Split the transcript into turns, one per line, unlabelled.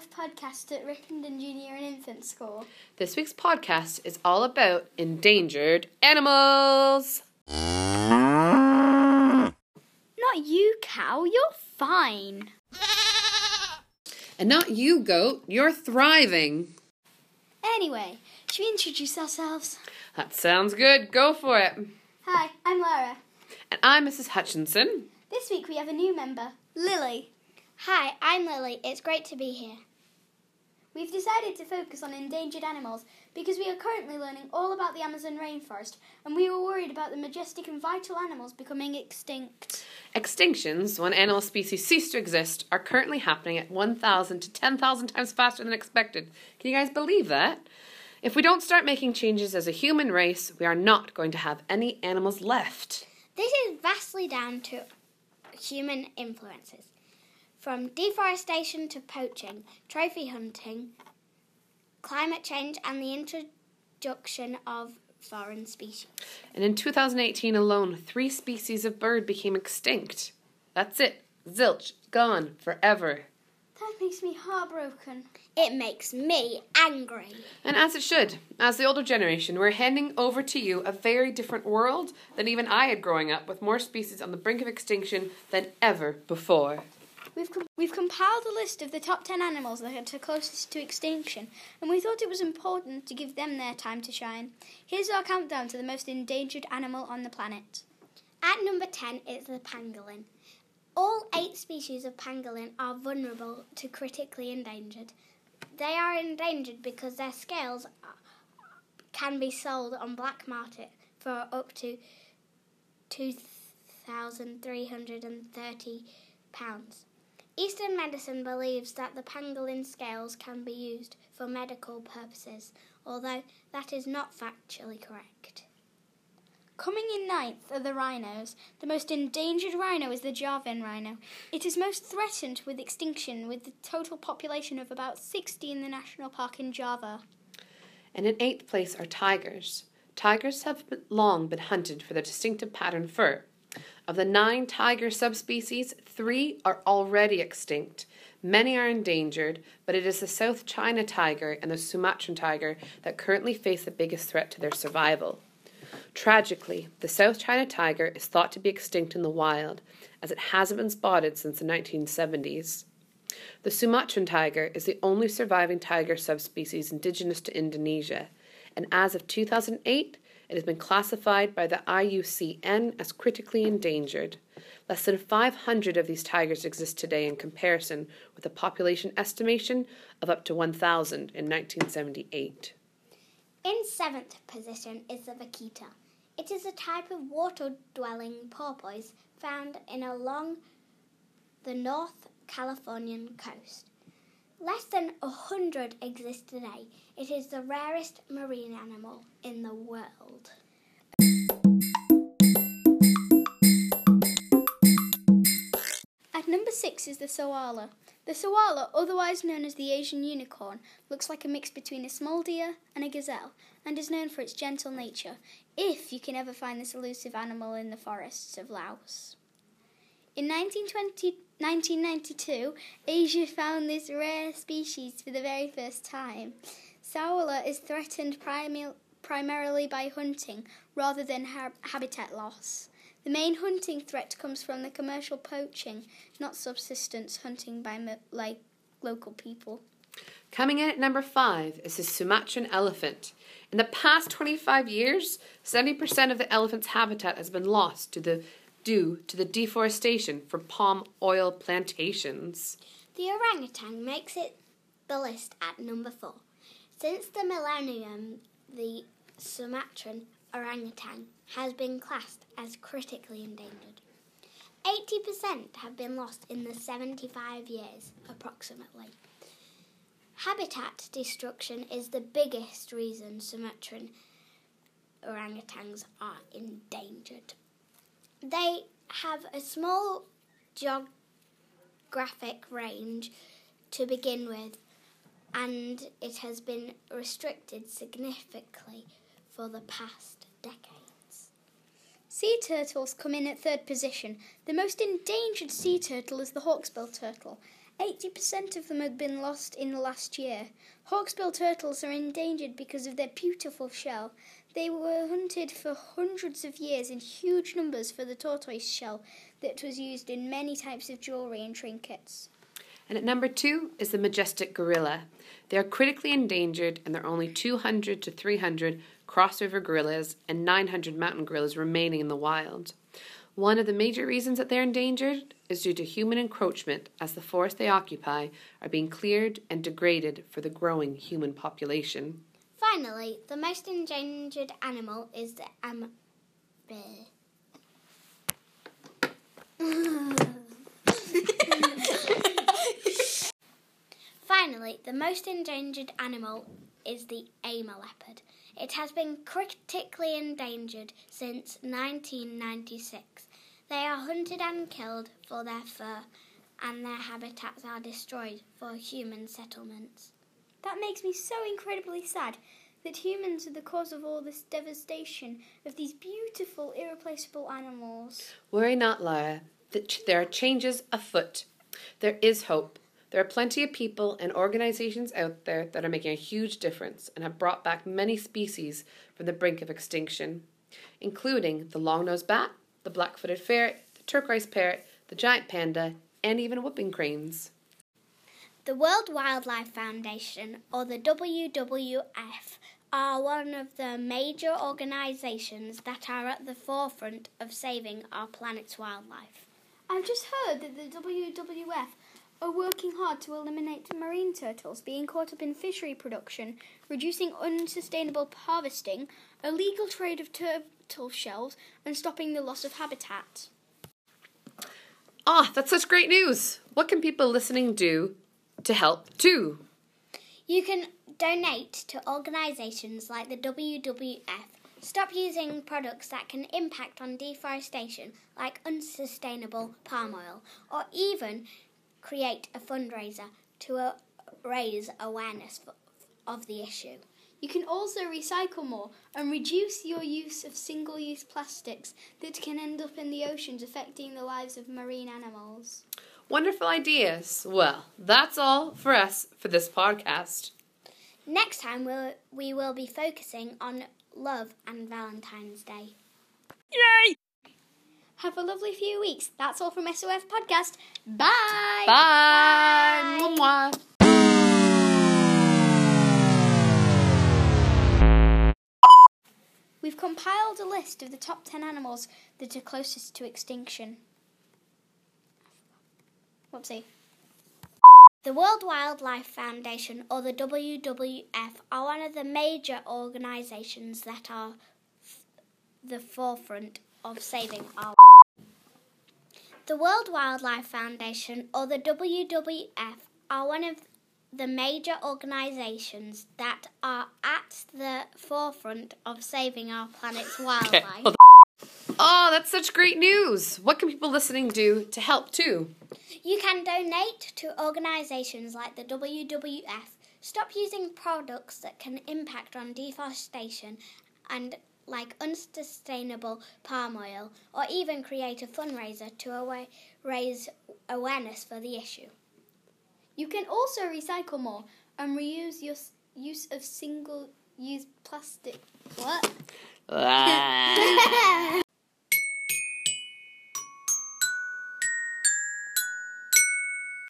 podcast at Rickenden Junior and Infant School.
This week's podcast is all about endangered animals.
Not you, cow, you're fine.
And not you, goat. You're thriving.
Anyway, should we introduce ourselves?
That sounds good. Go for it.
Hi, I'm Lara.
And I'm Mrs. Hutchinson.
This week we have a new member, Lily.
Hi, I'm Lily. It's great to be here.
We've decided to focus on endangered animals because we are currently learning all about the Amazon rainforest and we were worried about the majestic and vital animals becoming extinct.
Extinctions, when animal species cease to exist, are currently happening at 1,000 to 10,000 times faster than expected. Can you guys believe that? If we don't start making changes as a human race, we are not going to have any animals left.
This is vastly down to human influences. From deforestation to poaching, trophy hunting, climate change, and the introduction of foreign species.
And in 2018 alone, three species of bird became extinct. That's it. Zilch, gone forever.
That makes me heartbroken.
It makes me angry.
And as it should, as the older generation, we're handing over to you a very different world than even I had growing up, with more species on the brink of extinction than ever before.
We've, com- we've compiled a list of the top 10 animals that are closest to extinction, and we thought it was important to give them their time to shine. Here's our countdown to the most endangered animal on the planet.
At number 10 is the pangolin. All eight species of pangolin are vulnerable to critically endangered. They are endangered because their scales can be sold on black market for up to £2,330. Eastern medicine believes that the pangolin scales can be used for medical purposes, although that is not factually correct.
Coming in ninth are the rhinos. The most endangered rhino is the Javan rhino. It is most threatened with extinction, with a total population of about 60 in the national park in Java.
And in eighth place are tigers. Tigers have long been hunted for their distinctive pattern fur. Of the nine tiger subspecies, three are already extinct. Many are endangered, but it is the South China tiger and the Sumatran tiger that currently face the biggest threat to their survival. Tragically, the South China tiger is thought to be extinct in the wild, as it hasn't been spotted since the 1970s. The Sumatran tiger is the only surviving tiger subspecies indigenous to Indonesia, and as of 2008, it has been classified by the IUCN as critically endangered. Less than 500 of these tigers exist today in comparison with a population estimation of up to 1,000 in 1978.
In seventh position is the vaquita. It is a type of water dwelling porpoise found in along the North Californian coast. Less than a hundred exist today. It is the rarest marine animal in the world.
At number six is the saola. The saola, otherwise known as the Asian unicorn, looks like a mix between a small deer and a gazelle and is known for its gentle nature, if you can ever find this elusive animal in the forests of Laos. In 1920, 1992, Asia found this rare species for the very first time. Saola is threatened primarily by hunting rather than ha- habitat loss. The main hunting threat comes from the commercial poaching, not subsistence hunting by mo- like local people.
Coming in at number five is the Sumatran elephant. In the past 25 years, 70% of the elephant's habitat has been lost to the, due to the deforestation from palm oil plantations.
The orangutan makes it the list at number four. Since the millennium, the Sumatran orangutan has been classed as critically endangered. 80% have been lost in the 75 years, approximately. Habitat destruction is the biggest reason Sumatran orangutans are endangered. They have a small geographic range to begin with, and it has been restricted significantly for the past decades.
Sea turtles come in at third position. The most endangered sea turtle is the hawksbill turtle. 80% of them have been lost in the last year. Hawksbill turtles are endangered because of their beautiful shell. They were hunted for hundreds of years in huge numbers for the tortoise shell that was used in many types of jewellery and trinkets.
And at number two is the majestic gorilla. They are critically endangered, and there are only 200 to 300 Cross River gorillas and 900 mountain gorillas remaining in the wild. One of the major reasons that they're endangered is due to human encroachment, as the forests they occupy are being cleared and degraded for the growing human population.
Finally, the most endangered animal is the am. Finally, the most endangered animal is the Amur leopard. It has been critically endangered since 1996. They are hunted and killed for their fur, and their habitats are destroyed for human settlements.
That makes me so incredibly sad that humans are the cause of all this devastation of these beautiful, irreplaceable animals.
Worry not, Lara. There are changes afoot. There is hope. There are plenty of people and organizations out there that are making a huge difference and have brought back many species from the brink of extinction, including the long nosed bat, the black footed ferret, the turquoise parrot, the giant panda, and even whooping cranes.
The World Wildlife Foundation, or the WWF, are one of the major organisations that are at the forefront of saving our planet's wildlife.
I've just heard that the WWF are working hard to eliminate marine turtles being caught up in fishery production, reducing unsustainable harvesting, illegal trade of turtle shells, and stopping the loss of habitat.
Ah, that's such great news! What can people listening do to help too?
You can donate to organisations like the WWF. Stop using products that can impact on deforestation, like unsustainable palm oil, or even create a fundraiser to uh, raise awareness for, of the issue.
You can also recycle more and reduce your use of single use plastics that can end up in the oceans, affecting the lives of marine animals.
Wonderful ideas. Well, that's all for us for this podcast.
Next time, we'll, we will be focusing on love and Valentine's Day.
Yay! Have a lovely few weeks. That's all from SOF Podcast. Bye.
Bye. Bye.
We've compiled a list of the top 10 animals that are closest to extinction. Whoopsie.
The World Wildlife Foundation, or the WWF, are one of the major organisations that are f- the forefront of saving our. The World Wildlife Foundation, or the WWF, are one of the major organisations that are at the forefront of saving our planet's wildlife.
Oh, that's such great news! What can people listening do to help too?
You can donate to organisations like the WWF. Stop using products that can impact on deforestation and like unsustainable palm oil, or even create a fundraiser to awa- raise awareness for the issue.
You can also recycle more and reuse your s- use of single use plastic. What?
Ah.